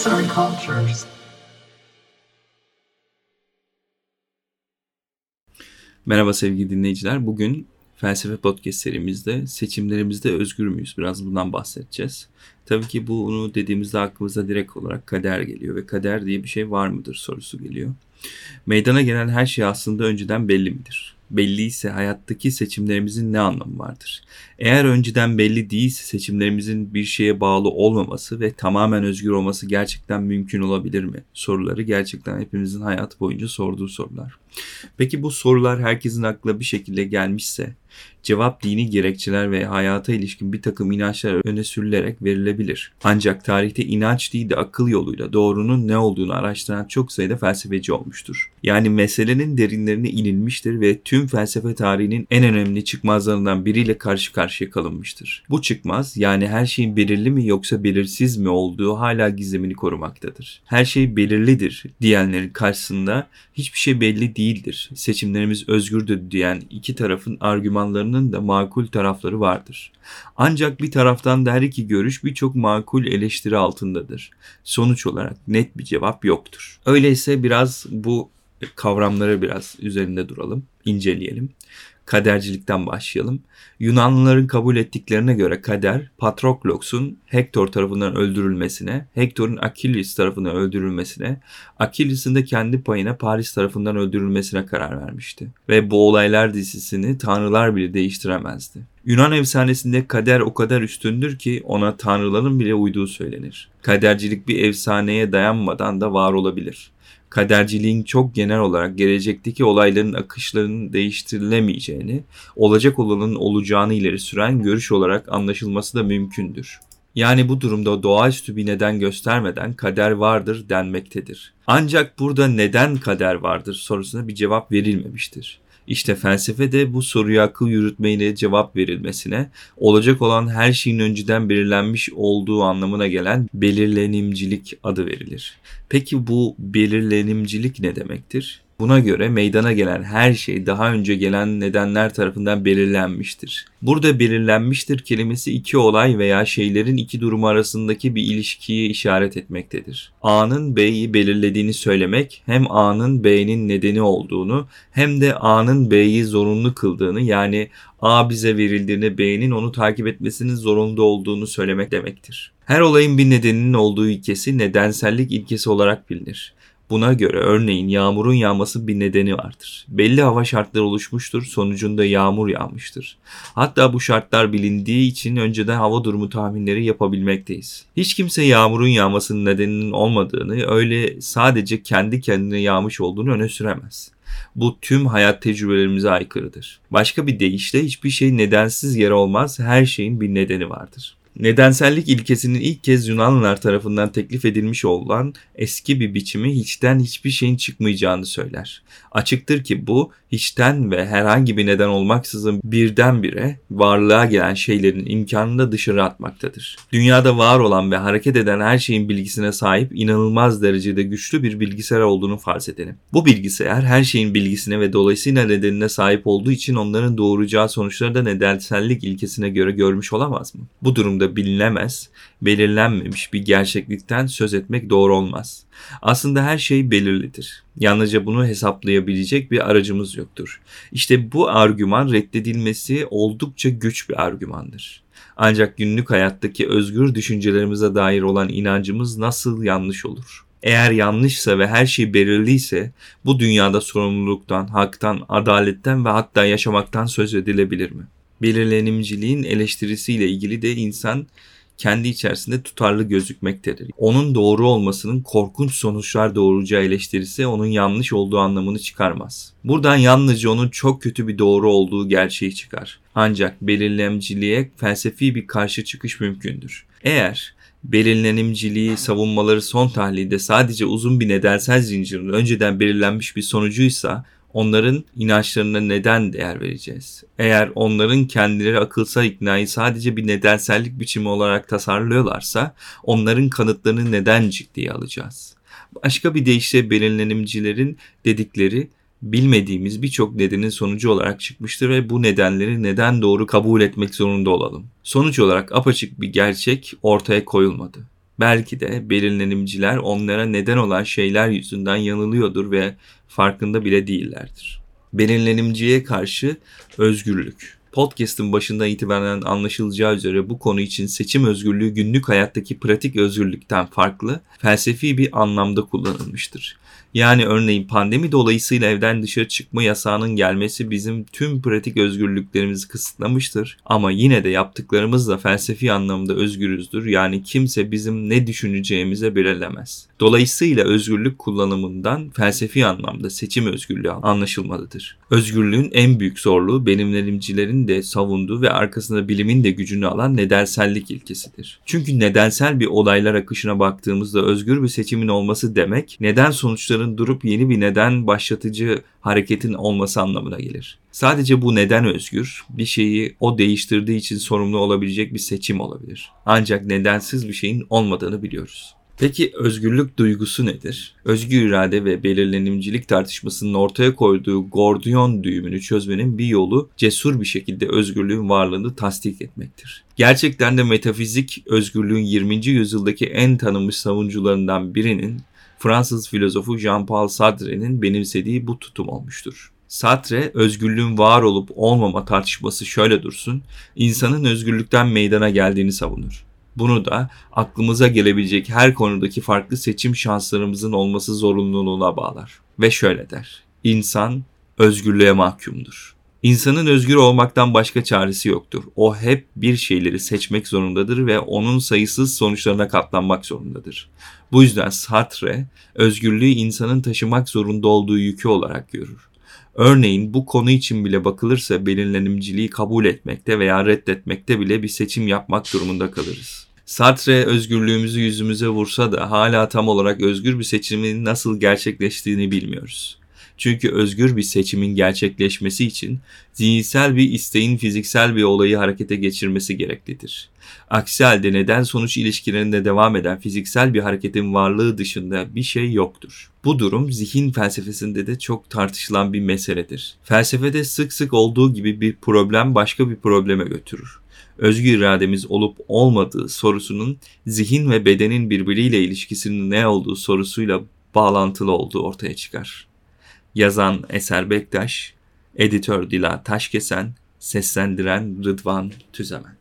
Arts and Cultures. Merhaba sevgili dinleyiciler. Bugün Felsefe Podcast serimizde seçimlerimizde özgür müyüz? Biraz bundan bahsedeceğiz. Tabii ki bunu dediğimizde aklımıza direkt olarak kader geliyor ve kader diye bir şey var mıdır sorusu geliyor. Meydana gelen her şey aslında önceden belli midir? Belliyse hayattaki seçimlerimizin ne anlamı vardır? Eğer önceden belli değilse seçimlerimizin bir şeye bağlı olmaması ve tamamen özgür olması gerçekten mümkün olabilir mi? Soruları gerçekten hepimizin hayat boyunca sorduğu sorular. Peki bu sorular herkesin aklına bir şekilde gelmişse Cevap dini gerekçeler ve hayata ilişkin bir takım inançlar öne sürülerek verilebilir. Ancak tarihte inanç değil de akıl yoluyla doğrunun ne olduğunu araştıran çok sayıda felsefeci olmuştur. Yani meselenin derinlerine inilmiştir ve tüm felsefe tarihinin en önemli çıkmazlarından biriyle karşı karşıya kalınmıştır. Bu çıkmaz yani her şeyin belirli mi yoksa belirsiz mi olduğu hala gizemini korumaktadır. Her şey belirlidir diyenlerin karşısında hiçbir şey belli değildir. Seçimlerimiz özgürdür diyen iki tarafın argümanlarını taraflarının da makul tarafları vardır. Ancak bir taraftan da her iki görüş birçok makul eleştiri altındadır. Sonuç olarak net bir cevap yoktur. Öyleyse biraz bu kavramları biraz üzerinde duralım, inceleyelim kadercilikten başlayalım. Yunanlıların kabul ettiklerine göre kader, Patroklos'un Hektor tarafından öldürülmesine, Hektor'un Achilles tarafından öldürülmesine, Achilles'in de kendi payına Paris tarafından öldürülmesine karar vermişti. Ve bu olaylar dizisini tanrılar bile değiştiremezdi. Yunan efsanesinde kader o kadar üstündür ki ona tanrıların bile uyduğu söylenir. Kadercilik bir efsaneye dayanmadan da var olabilir kaderciliğin çok genel olarak gelecekteki olayların akışlarının değiştirilemeyeceğini, olacak olanın olacağını ileri süren görüş olarak anlaşılması da mümkündür. Yani bu durumda doğaüstü bir neden göstermeden kader vardır denmektedir. Ancak burada neden kader vardır sorusuna bir cevap verilmemiştir. İşte felsefe de bu soruya akıl yürütmeyle cevap verilmesine, olacak olan her şeyin önceden belirlenmiş olduğu anlamına gelen belirlenimcilik adı verilir. Peki bu belirlenimcilik ne demektir? Buna göre meydana gelen her şey daha önce gelen nedenler tarafından belirlenmiştir. Burada belirlenmiştir kelimesi iki olay veya şeylerin iki durumu arasındaki bir ilişkiyi işaret etmektedir. A'nın B'yi belirlediğini söylemek hem A'nın B'nin nedeni olduğunu hem de A'nın B'yi zorunlu kıldığını yani A bize verildiğinde B'nin onu takip etmesinin zorunda olduğunu söylemek demektir. Her olayın bir nedeninin olduğu ilkesi nedensellik ilkesi olarak bilinir. Buna göre örneğin yağmurun yağması bir nedeni vardır. Belli hava şartları oluşmuştur, sonucunda yağmur yağmıştır. Hatta bu şartlar bilindiği için önceden hava durumu tahminleri yapabilmekteyiz. Hiç kimse yağmurun yağmasının nedeninin olmadığını, öyle sadece kendi kendine yağmış olduğunu öne süremez. Bu tüm hayat tecrübelerimize aykırıdır. Başka bir deyişle hiçbir şey nedensiz yere olmaz, her şeyin bir nedeni vardır. Nedensellik ilkesinin ilk kez Yunanlılar tarafından teklif edilmiş olan eski bir biçimi hiçten hiçbir şeyin çıkmayacağını söyler. Açıktır ki bu hiçten ve herhangi bir neden olmaksızın birdenbire varlığa gelen şeylerin imkanını da dışarı atmaktadır. Dünyada var olan ve hareket eden her şeyin bilgisine sahip inanılmaz derecede güçlü bir bilgisayar olduğunu farz edelim. Bu bilgisayar her şeyin bilgisine ve dolayısıyla nedenine sahip olduğu için onların doğuracağı sonuçları da nedensellik ilkesine göre görmüş olamaz mı? Bu durumda bilinemez, belirlenmemiş bir gerçeklikten söz etmek doğru olmaz. Aslında her şey belirlidir. Yalnızca bunu hesaplayabilecek bir aracımız yoktur. İşte bu argüman reddedilmesi oldukça güç bir argümandır. Ancak günlük hayattaki özgür düşüncelerimize dair olan inancımız nasıl yanlış olur? Eğer yanlışsa ve her şey belirliyse bu dünyada sorumluluktan, haktan, adaletten ve hatta yaşamaktan söz edilebilir mi? Belirlenimciliğin eleştirisiyle ilgili de insan kendi içerisinde tutarlı gözükmektedir. Onun doğru olmasının korkunç sonuçlar doğuracağı eleştirisi onun yanlış olduğu anlamını çıkarmaz. Buradan yalnızca onun çok kötü bir doğru olduğu gerçeği çıkar. Ancak belirlemciliğe felsefi bir karşı çıkış mümkündür. Eğer belirlenimciliği savunmaları son tahlilde sadece uzun bir nedensel zincirin önceden belirlenmiş bir sonucuysa onların inançlarına neden değer vereceğiz? Eğer onların kendileri akılsal iknayı sadece bir nedensellik biçimi olarak tasarlıyorlarsa onların kanıtlarını neden ciddiye alacağız? Başka bir deyişle belirlenimcilerin dedikleri bilmediğimiz birçok nedenin sonucu olarak çıkmıştır ve bu nedenleri neden doğru kabul etmek zorunda olalım. Sonuç olarak apaçık bir gerçek ortaya koyulmadı Belki de belirlenimciler onlara neden olan şeyler yüzünden yanılıyordur ve farkında bile değillerdir. Belirlenimciye karşı özgürlük. Podcast'ın başından itibaren anlaşılacağı üzere bu konu için seçim özgürlüğü günlük hayattaki pratik özgürlükten farklı, felsefi bir anlamda kullanılmıştır. Yani örneğin pandemi dolayısıyla evden dışarı çıkma yasağının gelmesi bizim tüm pratik özgürlüklerimizi kısıtlamıştır. Ama yine de yaptıklarımızla felsefi anlamda özgürüzdür. Yani kimse bizim ne düşüneceğimize belirlemez. Dolayısıyla özgürlük kullanımından felsefi anlamda seçim özgürlüğü anlaşılmalıdır. Özgürlüğün en büyük zorluğu benimlerimcilerin de savunduğu ve arkasında bilimin de gücünü alan nedensellik ilkesidir. Çünkü nedensel bir olaylar akışına baktığımızda özgür bir seçimin olması demek neden sonuçların durup yeni bir neden başlatıcı hareketin olması anlamına gelir. Sadece bu neden özgür, bir şeyi o değiştirdiği için sorumlu olabilecek bir seçim olabilir. Ancak nedensiz bir şeyin olmadığını biliyoruz. Peki özgürlük duygusu nedir? Özgür irade ve belirlenimcilik tartışmasının ortaya koyduğu Gordiyon düğümünü çözmenin bir yolu cesur bir şekilde özgürlüğün varlığını tasdik etmektir. Gerçekten de metafizik özgürlüğün 20. yüzyıldaki en tanınmış savunucularından birinin Fransız filozofu Jean-Paul Sartre'nin benimsediği bu tutum olmuştur. Sartre, özgürlüğün var olup olmama tartışması şöyle dursun, insanın özgürlükten meydana geldiğini savunur. Bunu da aklımıza gelebilecek her konudaki farklı seçim şanslarımızın olması zorunluluğuna bağlar. Ve şöyle der. İnsan özgürlüğe mahkumdur. İnsanın özgür olmaktan başka çaresi yoktur. O hep bir şeyleri seçmek zorundadır ve onun sayısız sonuçlarına katlanmak zorundadır. Bu yüzden Sartre özgürlüğü insanın taşımak zorunda olduğu yükü olarak görür. Örneğin bu konu için bile bakılırsa belirlenimciliği kabul etmekte veya reddetmekte bile bir seçim yapmak durumunda kalırız. Sartre özgürlüğümüzü yüzümüze vursa da hala tam olarak özgür bir seçimin nasıl gerçekleştiğini bilmiyoruz. Çünkü özgür bir seçimin gerçekleşmesi için zihinsel bir isteğin fiziksel bir olayı harekete geçirmesi gereklidir. Aksi halde neden sonuç ilişkilerinde devam eden fiziksel bir hareketin varlığı dışında bir şey yoktur. Bu durum zihin felsefesinde de çok tartışılan bir meseledir. Felsefede sık sık olduğu gibi bir problem başka bir probleme götürür özgür irademiz olup olmadığı sorusunun zihin ve bedenin birbiriyle ilişkisinin ne olduğu sorusuyla bağlantılı olduğu ortaya çıkar. Yazan Eser Bektaş, editör Dila Taşkesen, seslendiren Rıdvan Tüzemen.